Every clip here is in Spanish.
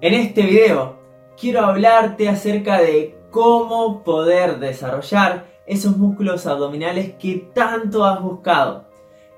En este video quiero hablarte acerca de cómo poder desarrollar esos músculos abdominales que tanto has buscado.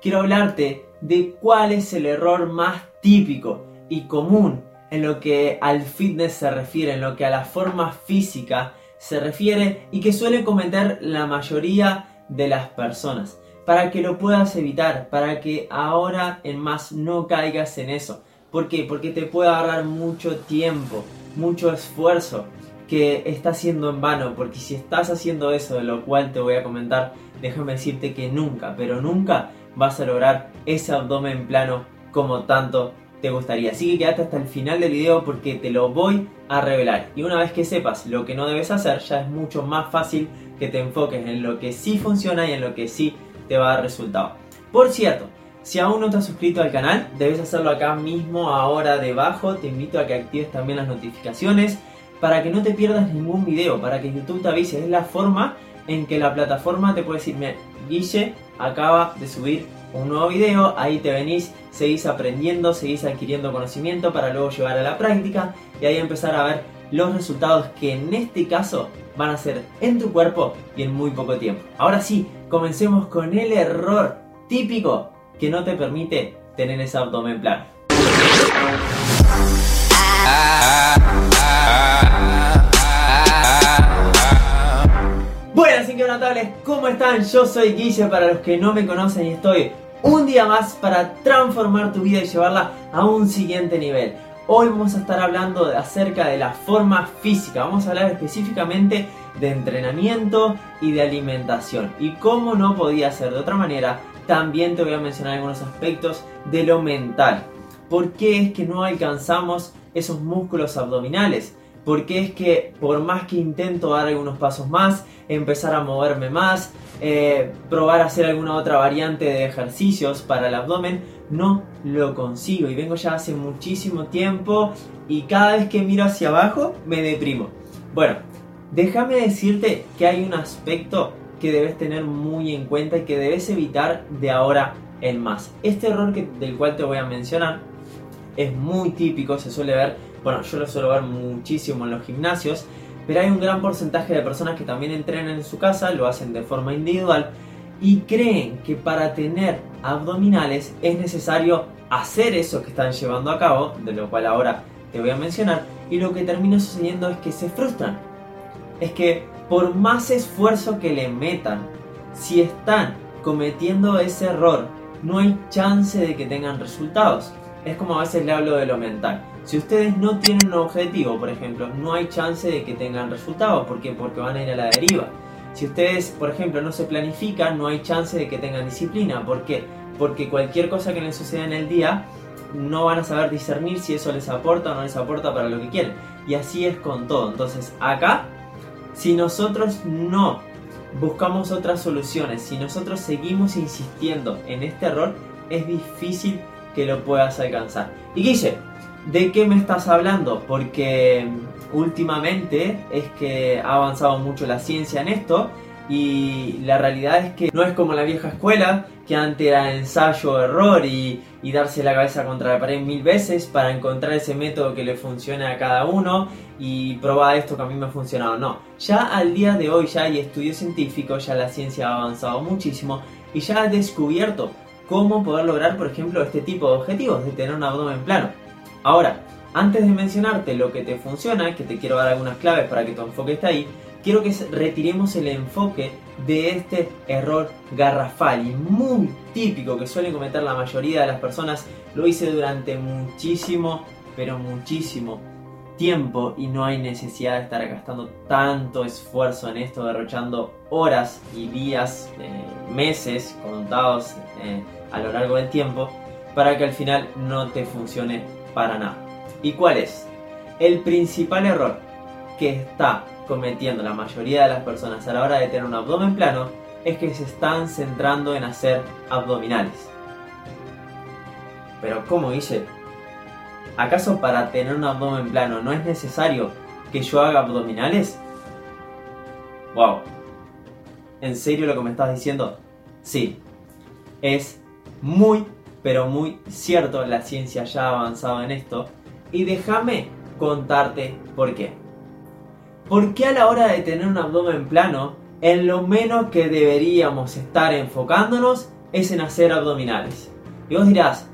Quiero hablarte de cuál es el error más típico y común en lo que al fitness se refiere, en lo que a la forma física se refiere y que suele cometer la mayoría de las personas. Para que lo puedas evitar, para que ahora en más no caigas en eso. ¿Por qué? Porque te puede agarrar mucho tiempo, mucho esfuerzo que está haciendo en vano. Porque si estás haciendo eso, de lo cual te voy a comentar, déjame decirte que nunca, pero nunca vas a lograr ese abdomen plano como tanto te gustaría. Así que quédate hasta el final del video porque te lo voy a revelar. Y una vez que sepas lo que no debes hacer, ya es mucho más fácil que te enfoques en lo que sí funciona y en lo que sí te va a dar resultado. Por cierto, si aún no te has suscrito al canal, debes hacerlo acá mismo, ahora debajo. Te invito a que actives también las notificaciones para que no te pierdas ningún video, para que YouTube te avise. Es la forma en que la plataforma te puede decir, Guille acaba de subir un nuevo video, ahí te venís, seguís aprendiendo, seguís adquiriendo conocimiento para luego llevar a la práctica y ahí empezar a ver los resultados que en este caso van a ser en tu cuerpo y en muy poco tiempo. Ahora sí, comencemos con el error típico que no te permite tener ese abdomen plano. Buenas y que notables, ¿cómo están? Yo soy Guille para los que no me conocen y estoy un día más para transformar tu vida y llevarla a un siguiente nivel. Hoy vamos a estar hablando acerca de la forma física, vamos a hablar específicamente de entrenamiento y de alimentación y cómo no podía ser de otra manera también te voy a mencionar algunos aspectos de lo mental. ¿Por qué es que no alcanzamos esos músculos abdominales? ¿Por qué es que por más que intento dar algunos pasos más, empezar a moverme más, eh, probar a hacer alguna otra variante de ejercicios para el abdomen, no lo consigo? Y vengo ya hace muchísimo tiempo y cada vez que miro hacia abajo me deprimo. Bueno, déjame decirte que hay un aspecto que debes tener muy en cuenta y que debes evitar de ahora en más. Este error que, del cual te voy a mencionar es muy típico, se suele ver, bueno, yo lo suelo ver muchísimo en los gimnasios, pero hay un gran porcentaje de personas que también entrenan en su casa, lo hacen de forma individual y creen que para tener abdominales es necesario hacer eso que están llevando a cabo, de lo cual ahora te voy a mencionar, y lo que termina sucediendo es que se frustran. Es que por más esfuerzo que le metan, si están cometiendo ese error, no hay chance de que tengan resultados. Es como a veces le hablo de lo mental. Si ustedes no tienen un objetivo, por ejemplo, no hay chance de que tengan resultados. ¿Por qué? Porque van a ir a la deriva. Si ustedes, por ejemplo, no se planifican, no hay chance de que tengan disciplina. ¿Por qué? Porque cualquier cosa que les suceda en el día, no van a saber discernir si eso les aporta o no les aporta para lo que quieren. Y así es con todo. Entonces, acá si nosotros no buscamos otras soluciones, si nosotros seguimos insistiendo en este error, es difícil que lo puedas alcanzar. Y Guille, ¿de qué me estás hablando? Porque últimamente es que ha avanzado mucho la ciencia en esto y la realidad es que no es como la vieja escuela, que antes era ensayo, error y, darse la cabeza contra la pared mil veces para encontrar ese método que le funcione a cada uno y probar esto que a mí me ha funcionado. No, ya al día de hoy ya hay estudios científicos, ya la ciencia ha avanzado muchísimo y ya ha descubierto cómo poder lograr, por ejemplo, este tipo de objetivos, de tener un abdomen plano. Ahora, antes de mencionarte lo que te funciona, que te quiero dar algunas claves para que tu enfoque esté ahí, quiero que retiremos el enfoque de este error garrafal y muy típico que suelen cometer la mayoría de las personas. Lo hice durante muchísimo, pero muchísimo tiempo y no hay necesidad de estar gastando tanto esfuerzo en esto, derrochando horas y días, eh, meses contados eh, a lo largo del tiempo para que al final no te funcione para nada. ¿Y cuál es? El principal error que está cometiendo la mayoría de las personas a la hora de tener un abdomen plano es que se están centrando en hacer abdominales. Pero ¿cómo dice? ¿Acaso para tener un abdomen plano no es necesario que yo haga abdominales? Wow. ¿En serio lo que me estás diciendo? Sí. Es muy, pero muy cierto. La ciencia ya ha avanzado en esto. Y déjame contarte por qué. Porque a la hora de tener un abdomen plano, en lo menos que deberíamos estar enfocándonos es en hacer abdominales. Y vos dirás,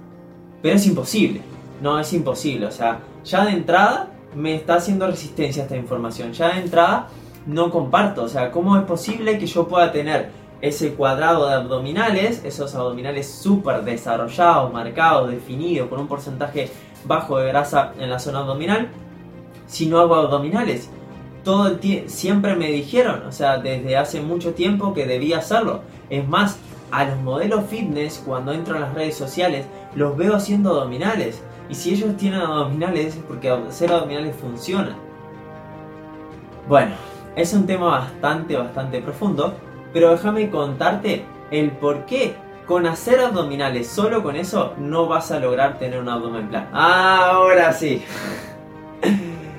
pero es imposible. No, es imposible. O sea, ya de entrada me está haciendo resistencia a esta información. Ya de entrada no comparto. O sea, ¿cómo es posible que yo pueda tener ese cuadrado de abdominales, esos abdominales súper desarrollados, marcados, definidos, con un porcentaje bajo de grasa en la zona abdominal, si no hago abdominales? Todo el siempre me dijeron, o sea, desde hace mucho tiempo que debía hacerlo. Es más, a los modelos fitness, cuando entro en las redes sociales, los veo haciendo abdominales. Y si ellos tienen abdominales es porque hacer abdominales funciona. Bueno, es un tema bastante, bastante profundo, pero déjame contarte el por qué con hacer abdominales solo con eso no vas a lograr tener un abdomen plano. Ahora sí.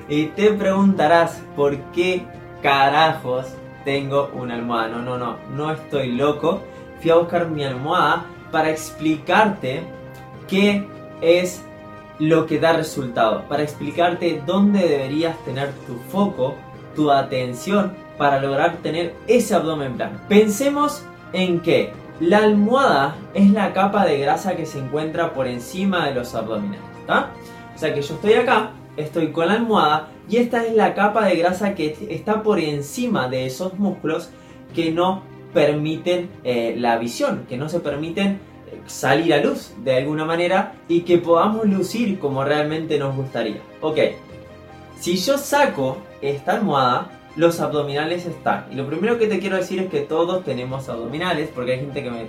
Y te preguntarás por qué carajos tengo una almohada. No, no, no, no estoy loco. Fui a buscar mi almohada para explicarte qué es lo que da resultado, para explicarte dónde deberías tener tu foco, tu atención para lograr tener ese abdomen plano. Pensemos en que la almohada es la capa de grasa que se encuentra por encima de los abdominales. O sea que yo estoy acá, estoy con la almohada y esta es la capa de grasa que está por encima de esos músculos que no permiten eh, la visión, que no se permiten salir a luz de alguna manera y que podamos lucir como realmente nos gustaría. Ok, si yo saco esta almohada, los abdominales están. Y lo primero que te quiero decir es que todos tenemos abdominales, porque hay gente que me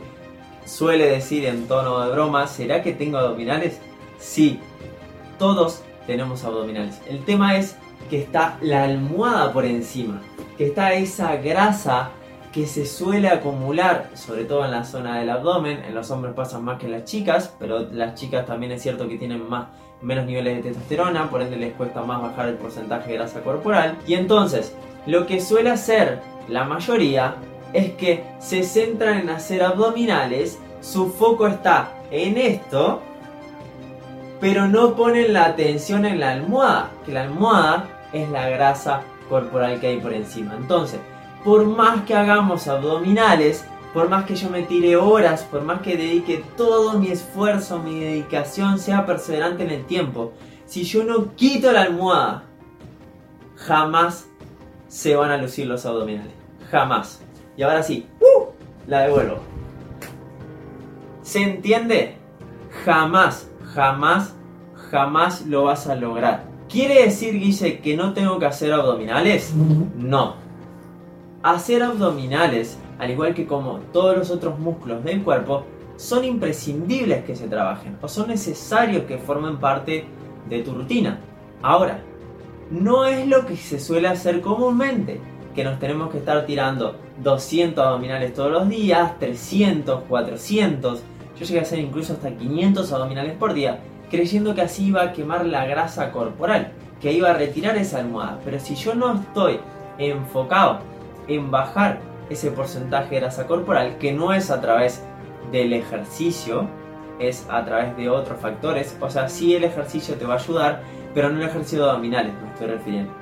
suele decir en tono de broma, ¿será que tengo abdominales? Sí, todos tenemos abdominales. El tema es que está la almohada por encima, que está esa grasa que se suele acumular, sobre todo en la zona del abdomen. En los hombres pasa más que en las chicas, pero las chicas también es cierto que tienen más, menos niveles de testosterona, por ende les cuesta más bajar el porcentaje de grasa corporal. Y entonces, lo que suele hacer la mayoría es que se centran en hacer abdominales, su foco está en esto, pero no ponen la atención en la almohada, que la almohada es la grasa corporal que hay por encima. Entonces, por más que hagamos abdominales, por más que yo me tire horas, por más que dedique todo mi esfuerzo, mi dedicación, sea perseverante en el tiempo, si yo no quito la almohada, jamás se van a lucir los abdominales. Jamás. Y ahora sí, ¡uh! la devuelvo. ¿Se entiende? Jamás, jamás, jamás lo vas a lograr. ¿Quiere decir, Guille, que no tengo que hacer abdominales? No Hacer abdominales, al igual que como todos los otros músculos del cuerpo, son imprescindibles que se trabajen o son necesarios que formen parte de tu rutina. Ahora, no es lo que se suele hacer comúnmente, que nos tenemos que estar tirando 200 abdominales todos los días, 300, 400, yo llegué a hacer incluso hasta 500 abdominales por día, creyendo que así iba a quemar la grasa corporal, que iba a retirar esa almohada. Pero si yo no estoy enfocado en bajar ese porcentaje de grasa corporal, que no es a través del ejercicio, es a través de otros factores. O sea, sí el ejercicio te va a ayudar, pero no el ejercicio de abdominales, me estoy refiriendo.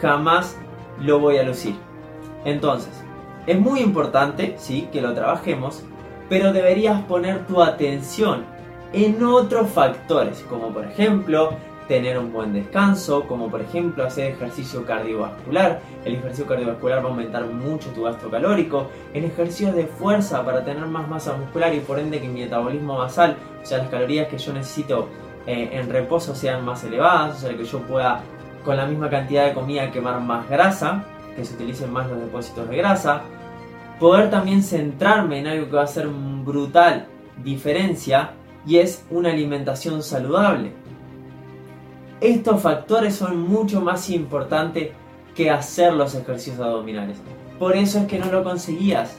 Jamás lo voy a lucir. Entonces, es muy importante, sí, que lo trabajemos, pero deberías poner tu atención en otros factores, como por ejemplo tener un buen descanso, como por ejemplo hacer ejercicio cardiovascular. El ejercicio cardiovascular va a aumentar mucho tu gasto calórico. En ejercicios de fuerza para tener más masa muscular y por ende que mi metabolismo basal, o sea, las calorías que yo necesito eh, en reposo sean más elevadas, o sea, que yo pueda con la misma cantidad de comida quemar más grasa, que se utilicen más los depósitos de grasa. Poder también centrarme en algo que va a ser brutal diferencia y es una alimentación saludable estos factores son mucho más importantes que hacer los ejercicios abdominales. Por eso es que no lo conseguías.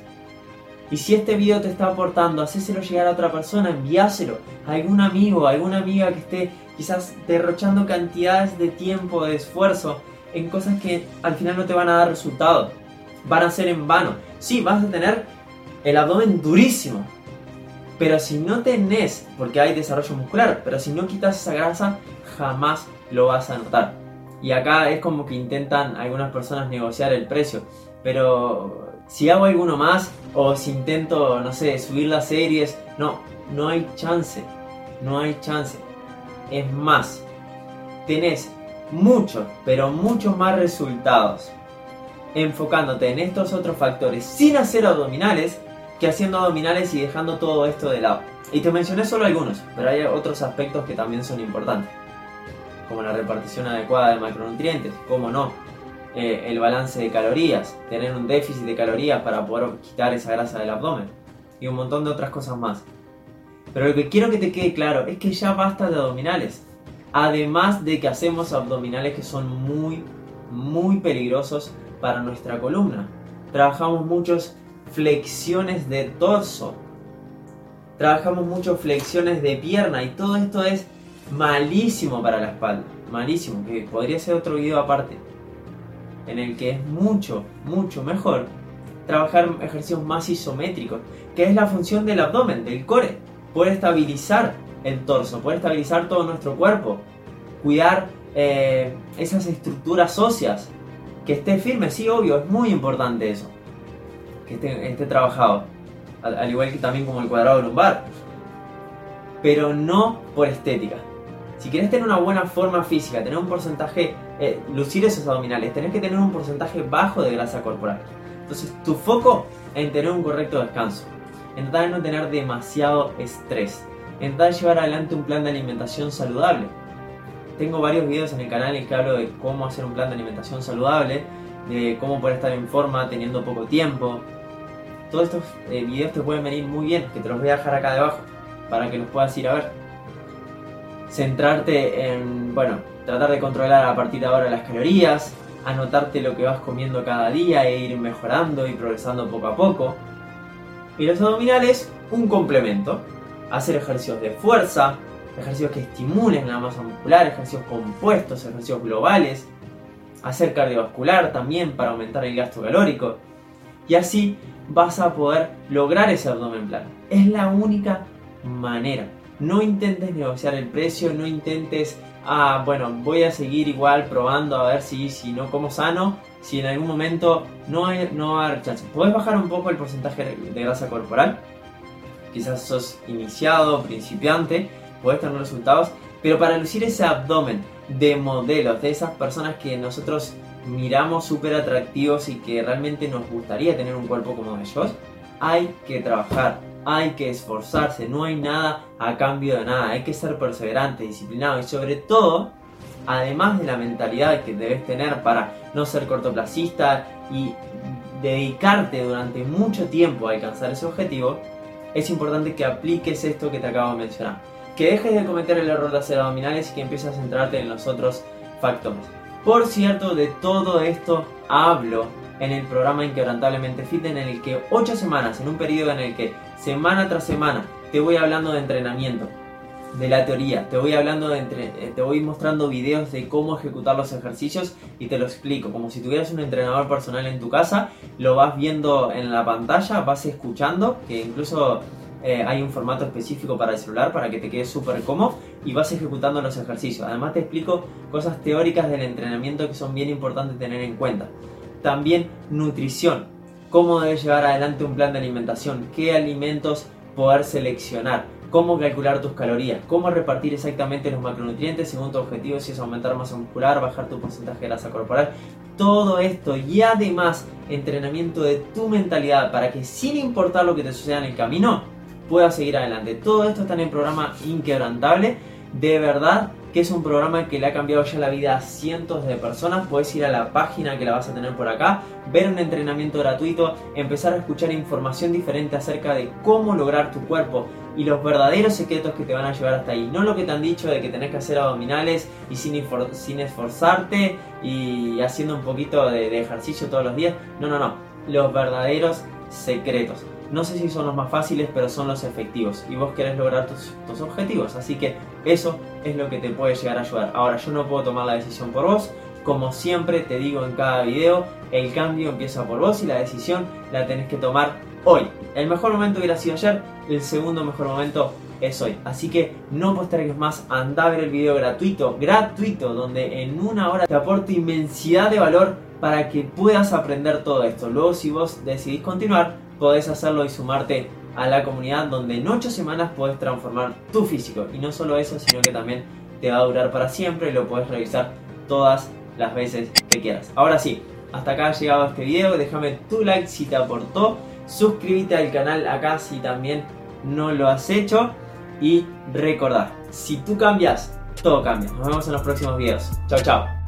Y si este video te está aportando, hacéselo llegar a otra persona, enviáselo a algún amigo, a alguna amiga que esté quizás derrochando cantidades de tiempo, de esfuerzo en cosas que al final no te van a dar resultado. Van a ser en vano. Sí, vas a tener el abdomen durísimo. Pero si no tenés, porque hay desarrollo muscular, pero si no quitas esa grasa, jamás lo vas a notar. Y acá es como que intentan algunas personas negociar el precio. Pero si hago alguno más o si intento, no sé, subir las series, no, no hay chance. No hay chance. Es más, tenés muchos, pero muchos más resultados enfocándote en estos otros factores sin hacer abdominales que haciendo abdominales y dejando todo esto de lado. Y te mencioné solo algunos, pero hay otros aspectos que también son importantes, como la repartición adecuada de macronutrientes, como no, eh, el balance de calorías, tener un déficit de calorías para poder quitar esa grasa del abdomen y un montón de otras cosas más. Pero lo que quiero que te quede claro es que ya basta de abdominales. Además de que hacemos abdominales que son muy, muy peligrosos para nuestra columna. Trabajamos muchos flexiones de torso. Trabajamos mucho flexiones de pierna y todo esto es malísimo para la espalda. Malísimo, que podría ser otro video aparte. En el que es mucho, mucho mejor trabajar ejercicios más isométricos, que es la función del abdomen, del core. Poder estabilizar el torso, poder estabilizar todo nuestro cuerpo, cuidar eh, esas estructuras óseas, que esté firme, sí, obvio, es muy importante eso que esté, trabajado. Al, igual que también como el cuadrado lumbar. Pero no por estética. Si quieres tener una buena forma física, tener un porcentaje, eh, lucir esos abdominales, tenés que tener un porcentaje bajo de grasa corporal. Entonces, tu foco en tener un correcto descanso, en tratar de no tener demasiado estrés, en tratar de llevar adelante un plan de alimentación saludable. Tengo varios videos en el canal en que hablo de cómo hacer un plan de alimentación saludable, de cómo poder estar en forma teniendo poco tiempo, todos estos eh, videos te pueden venir muy bien, que te los voy a dejar acá debajo para que los puedas ir a ver. Centrarte en, bueno, tratar de controlar a partir de ahora las calorías, anotarte lo que vas comiendo cada día e ir mejorando y progresando poco a poco. Y los abdominales, un complemento. Hacer ejercicios de fuerza, ejercicios que estimulen la masa muscular, ejercicios compuestos, ejercicios globales. Hacer cardiovascular también para aumentar el gasto calórico. Y así vas a poder lograr ese abdomen plano. Es la única manera. No intentes negociar el precio, no intentes, ah, bueno, voy a seguir igual probando a ver si, si no como sano, si en algún momento no, hay, no va a haber chance. Puedes bajar un poco el porcentaje de grasa corporal, quizás sos iniciado, principiante, puedes tener resultados, pero para lucir ese abdomen de modelos, de esas personas que nosotros miramos súper atractivos y que realmente nos gustaría tener un cuerpo como ellos, hay que trabajar, hay que esforzarse, no hay nada a cambio de nada, hay que ser perseverante, disciplinado y sobre todo, además de la mentalidad que debes tener para no ser cortoplacista y dedicarte durante mucho tiempo a alcanzar ese objetivo, es importante que apliques esto que te acabo de mencionar. Que dejes de cometer el error de hacer abdominales y que empieces a centrarte en los otros factores. Por cierto, de todo esto hablo en el programa Inquebrantablemente Fit, en el que 8 semanas, en un periodo en el que semana tras semana te voy hablando de entrenamiento, de la teoría, te voy hablando de eh, te voy mostrando videos de cómo ejecutar los ejercicios y te lo explico, como si tuvieras un entrenador personal en tu casa, lo vas viendo en la pantalla, vas escuchando, que incluso eh, hay un formato específico para el celular para que te quede súper cómodo y vas ejecutando los ejercicios. Además te explico cosas teóricas del entrenamiento que son bien importantes tener en cuenta. También nutrición, cómo debes llevar adelante un plan de alimentación, qué alimentos poder seleccionar, cómo calcular tus calorías, cómo repartir exactamente los macronutrientes según tu objetivo, si es aumentar masa muscular, bajar tu porcentaje de grasa corporal. Todo esto y además entrenamiento de tu mentalidad para que sin importar lo que te suceda en el camino, pueda seguir adelante. Todo esto está en el programa Inquebrantable. De verdad que es un programa que le ha cambiado ya la vida a cientos de personas. Puedes ir a la página que la vas a tener por acá, ver un entrenamiento gratuito, empezar a escuchar información diferente acerca de cómo lograr tu cuerpo y los verdaderos secretos que te van a llevar hasta ahí. No lo que te han dicho de que tenés que hacer abdominales y sin, sin esforzarte y haciendo un poquito de ejercicio todos los días. No, no, no. Los verdaderos secretos. No sé si son los más fáciles, pero son los efectivos. Y vos querés lograr tus, objetivos. Así que eso es lo que te puede llegar a ayudar. Ahora, yo no puedo tomar la decisión por vos. Como siempre te digo en cada video, el cambio empieza por vos y la decisión la tenés que tomar hoy. El mejor momento hubiera sido ayer, el segundo mejor momento es hoy. Así que no postergues más, anda a ver el video gratuito, gratuito, donde en una hora te aporto inmensidad de valor para que puedas aprender todo esto. Luego si vos decidís continuar, podés hacerlo y sumarte a la comunidad donde en 8 semanas puedes transformar tu físico. Y no solo eso, sino que también te va a durar para siempre y lo puedes revisar todas las veces que quieras. Ahora sí, hasta acá ha llegado este video, déjame tu like si te aportó, suscríbete al canal acá si también no lo has hecho y recordad, si tú cambias, todo cambia. Nos vemos en los próximos videos. Chao, chao.